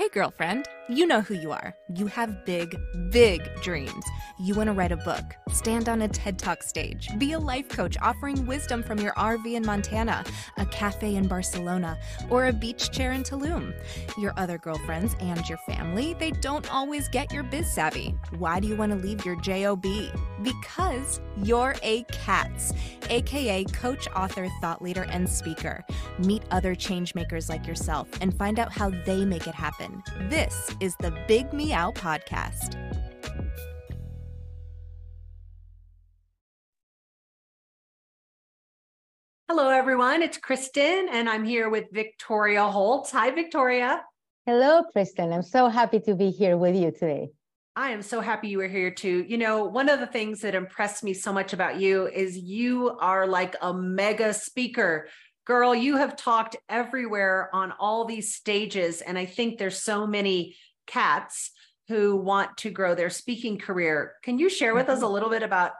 Hey, girlfriend, you know who you are. You have big, big dreams. You want to write a book, stand on a TED Talk stage, be a life coach offering wisdom from your RV in Montana, a cafe in Barcelona, or a beach chair in Tulum. Your other girlfriends and your family, they don't always get your biz savvy. Why do you want to leave your JOB? Because you're a CATS, aka coach, author, thought leader, and speaker. Meet other change makers like yourself and find out how they make it happen. This is the Big Meow Podcast. Hello, everyone. It's Kristen, and I'm here with Victoria Holtz. Hi, Victoria. Hello, Kristen. I'm so happy to be here with you today. I am so happy you were here too. You know, one of the things that impressed me so much about you is you are like a mega speaker. Girl, you have talked everywhere on all these stages. And I think there's so many cats who want to grow their speaking career. Can you share with us a Mm-hmm. little bit about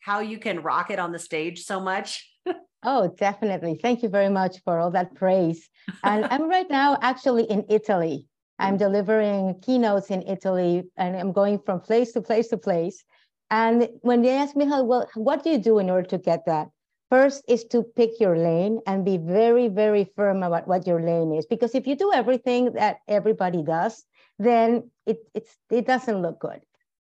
how you can rock it on the stage so much? Oh, definitely. Thank you very much for all that praise. And I'm right now actually in Italy. I'm delivering keynotes in Italy and I'm going from place to place to place. And when they ask me, how, well, what do you do in order to get that? First is to pick your lane and be very, very firm about what your lane is. Because if you do everything that everybody does, then it, it's, it doesn't look good.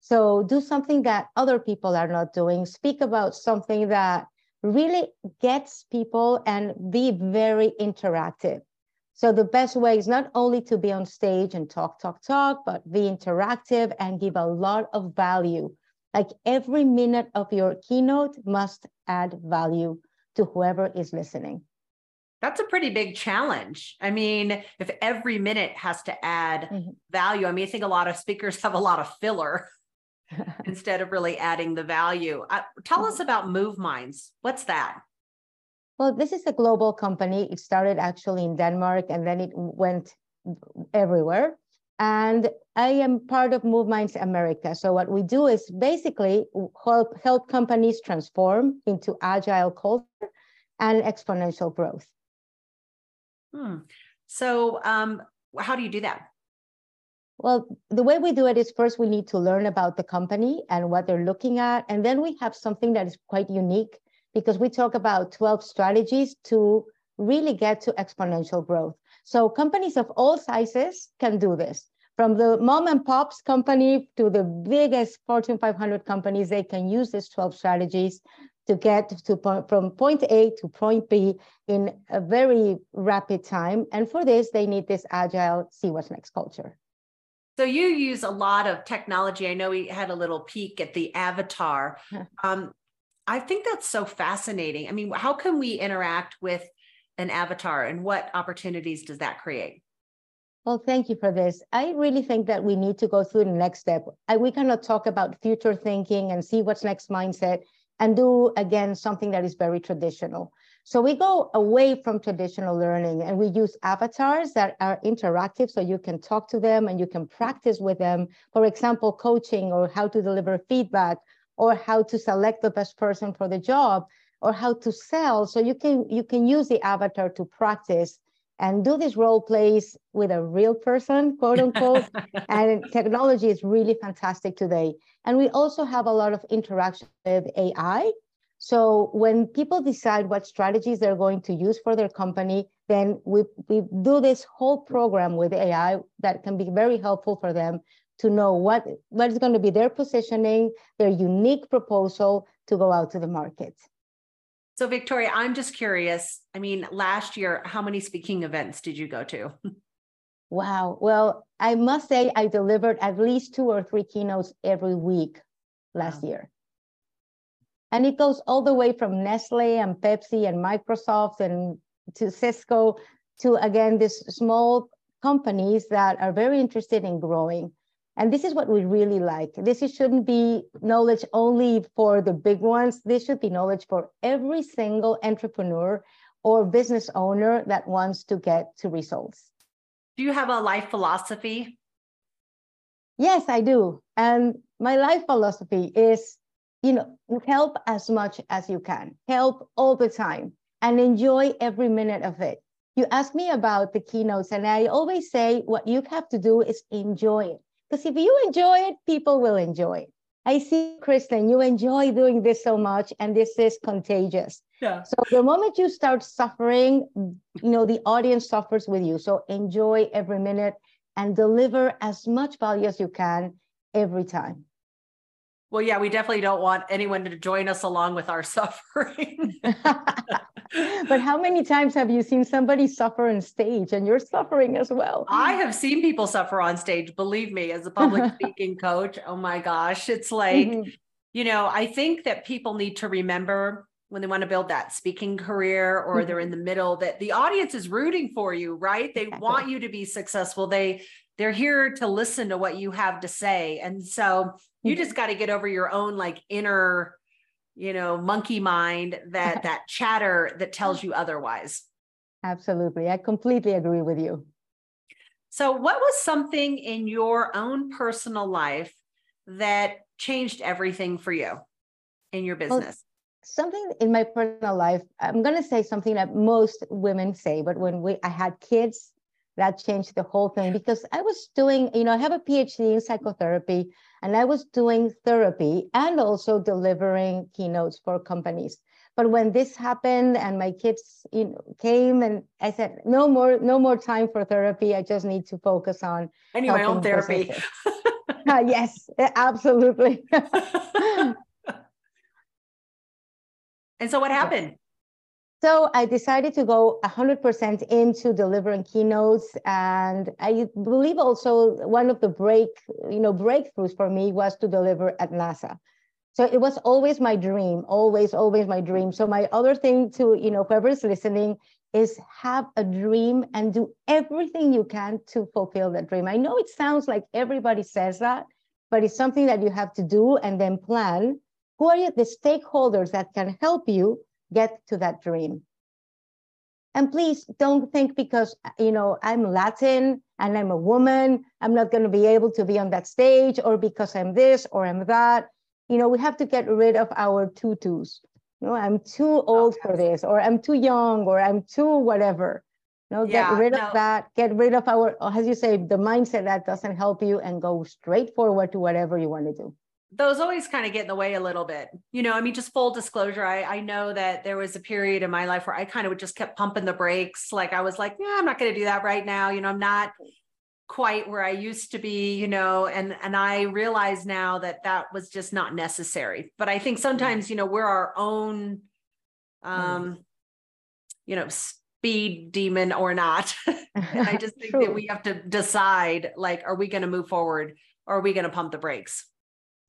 So do something that other people are not doing. Speak about something that really gets people and be very interactive. So the best way is not only to be on stage and talk, talk, talk, but be interactive and give a lot of value. Like every minute of your keynote must add value to whoever is listening. That's a pretty big challenge. I mean, if every minute has to add Mhm. value, I mean, I think a lot of speakers have a lot of filler instead of really adding the value. Uh, tell us about Move Minds. What's that? Well, this is a global company. It started actually in Denmark and then it went everywhere. And I am part of Move Minds America. So what we do is basically help help companies transform into agile culture and exponential growth. Hmm. So, um, how do you do that? Well, the way we do it is first we need to learn about the company and what they're looking at. And then we have something that is quite unique because we talk about 12 strategies to really get to exponential growth. So companies of all sizes can do this. From the mom and pops company to the biggest Fortune 500 companies, they can use these 12 strategies to get to from point A to point B in a very rapid time. And for this, they need this agile see what's next culture. So, you use a lot of technology. I know we had a little peek at the avatar. Um, I think that's so fascinating. I mean, how can we interact with an avatar and what opportunities does that create? Well, thank you for this. I really think that we need to go through the next step. I, we cannot talk about future thinking and see what's next mindset and do again something that is very traditional. So we go away from traditional learning and we use avatars that are interactive so you can talk to them and you can practice with them. For example, coaching or how to deliver feedback or how to select the best person for the job or how to sell. So you can you can use the avatar to practice and do these role plays with a real person, quote unquote. and technology is really fantastic today. And we also have a lot of interaction with AI. So when people decide what strategies they're going to use for their company, then we, we do this whole program with AI that can be very helpful for them to know what, what is going to be their positioning, their unique proposal to go out to the market. So, Victoria, I'm just curious. I mean, last year, how many speaking events did you go to? Wow. Well, I must say I delivered at least two or three keynotes every week last Wow. year. And it goes all the way from Nestle and Pepsi and Microsoft and to Cisco to again these small companies that are very interested in growing. And this is what we really like. This shouldn't be knowledge only for the big ones. This should be knowledge for every single entrepreneur or business owner that wants to get to results. Do you have a life philosophy? Yes, I do. And my life philosophy is, you know, help as much as you can, help all the time, and enjoy every minute of it. you ask me about the keynotes, and I always say what you have to do is enjoy it. Because if you enjoy it, people will enjoy it. I see, Kristen, you enjoy doing this so much, and this is contagious. Yeah. So the moment you start suffering, you know, the audience suffers with you. So enjoy every minute and deliver as much value as you can every time. Well, yeah, we definitely don't want anyone to join us along with our suffering. but how many times have you seen somebody suffer on stage and you're suffering as well? I have seen people suffer on stage, believe me, as a public speaking coach. Oh my gosh. It's like, mm-hmm. you know, I think that people need to remember when they want to build that speaking career or mm-hmm. they're in the middle that the audience is rooting for you, right? They exactly. want you to be successful. They they're here to listen to what you have to say. And so you mm-hmm. just got to get over your own like inner you know monkey mind that that chatter that tells you otherwise. Absolutely. I completely agree with you. So what was something in your own personal life that changed everything for you in your business? well, something in my personal life i'm going to say something that most women say but when we i had kids that changed the whole thing because I was doing, you know, I have a PhD in psychotherapy and I was doing therapy and also delivering keynotes for companies. But when this happened and my kids you know, came and I said, no more, no more time for therapy. I just need to focus on I my own therapy. uh, yes, absolutely. and so what happened? So I decided to go 100% into delivering keynotes, and I believe also one of the break, you know, breakthroughs for me was to deliver at NASA. So it was always my dream, always, always my dream. So my other thing to, you know, whoever's listening is have a dream and do everything you can to fulfill that dream. I know it sounds like everybody says that, but it's something that you have to do and then plan. Who are you, the stakeholders that can help you get to that dream. And please don't think because, you know, I'm Latin and I'm a woman, I'm not going to be able to be on that stage or because I'm this or I'm that. You know, we have to get rid of our tutus. You know, I'm too oh, old for this or I'm too young or I'm too whatever. You know, yeah, get rid no. of that, get rid of our, as you say, the mindset that doesn't help you and go straight forward to whatever you want to do those always kind of get in the way a little bit. You know, I mean, just full disclosure, I, I know that there was a period in my life where I kind of just kept pumping the brakes. Like I was like, yeah, I'm not going to do that right now. You know, I'm not quite where I used to be, you know, and and I realize now that that was just not necessary. But I think sometimes, you know, we're our own um you know, speed demon or not. and I just think that we have to decide like are we going to move forward or are we going to pump the brakes?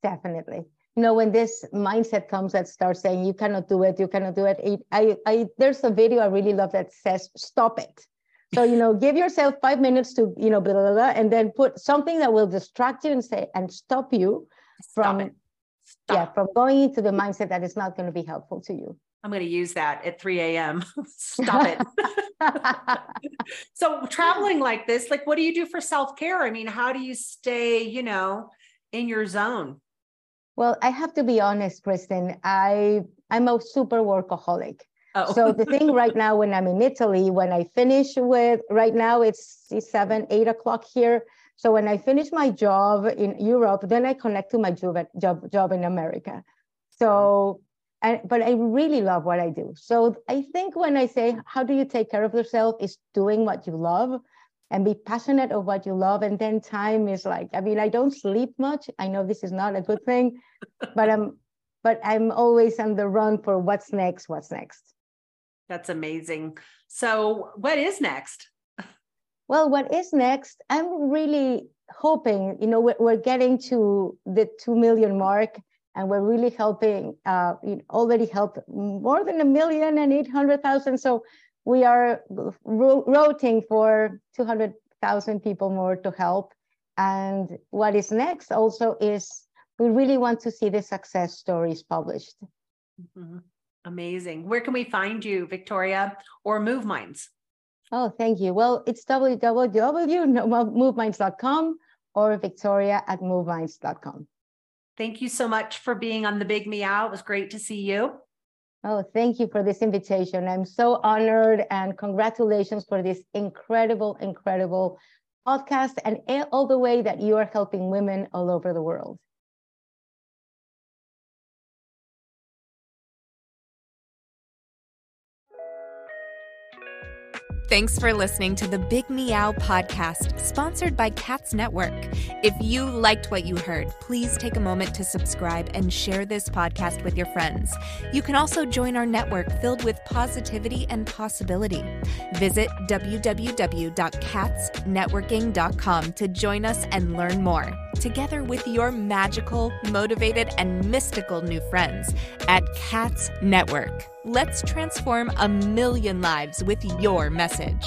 Definitely. You know, when this mindset comes that starts saying you cannot do it, you cannot do it. it I, I, there's a video I really love that says stop it. So you know, give yourself five minutes to you know, blah, blah, blah, and then put something that will distract you and say and stop you from stop stop. yeah from going into the mindset that is not going to be helpful to you. I'm going to use that at 3 a.m. Stop it. so traveling like this, like what do you do for self-care? I mean, how do you stay, you know, in your zone? Well, I have to be honest, Kristen. I I'm a super workaholic. Oh. So the thing right now, when I'm in Italy, when I finish with right now it's seven, eight o'clock here. So when I finish my job in Europe, then I connect to my job job, job in America. So, I, but I really love what I do. So I think when I say, how do you take care of yourself, is doing what you love and be passionate of what you love. And then time is like, I mean, I don't sleep much. I know this is not a good thing, but I'm but I'm always on the run for what's next, what's next. That's amazing. So what is next? Well, what is next? I'm really hoping, you know, we're, we're getting to the 2 million mark and we're really helping, uh, already helped more than a million and 800,000. So we are routing for 200,000 people more to help. And what is next also is we really want to see the success stories published. Mm-hmm. Amazing. Where can we find you, Victoria, or Move Minds? Oh, thank you. Well, it's www.moveminds.com or victoria at moveminds.com. Thank you so much for being on the Big Meow. It was great to see you. Oh, thank you for this invitation. I'm so honored and congratulations for this incredible, incredible podcast and all the way that you are helping women all over the world. Thanks for listening to the Big Meow podcast, sponsored by Cats Network. If you liked what you heard, please take a moment to subscribe and share this podcast with your friends. You can also join our network filled with positivity and possibility. Visit www.catsnetworking.com to join us and learn more, together with your magical, motivated, and mystical new friends at Cats Network. Let's transform a million lives with your message.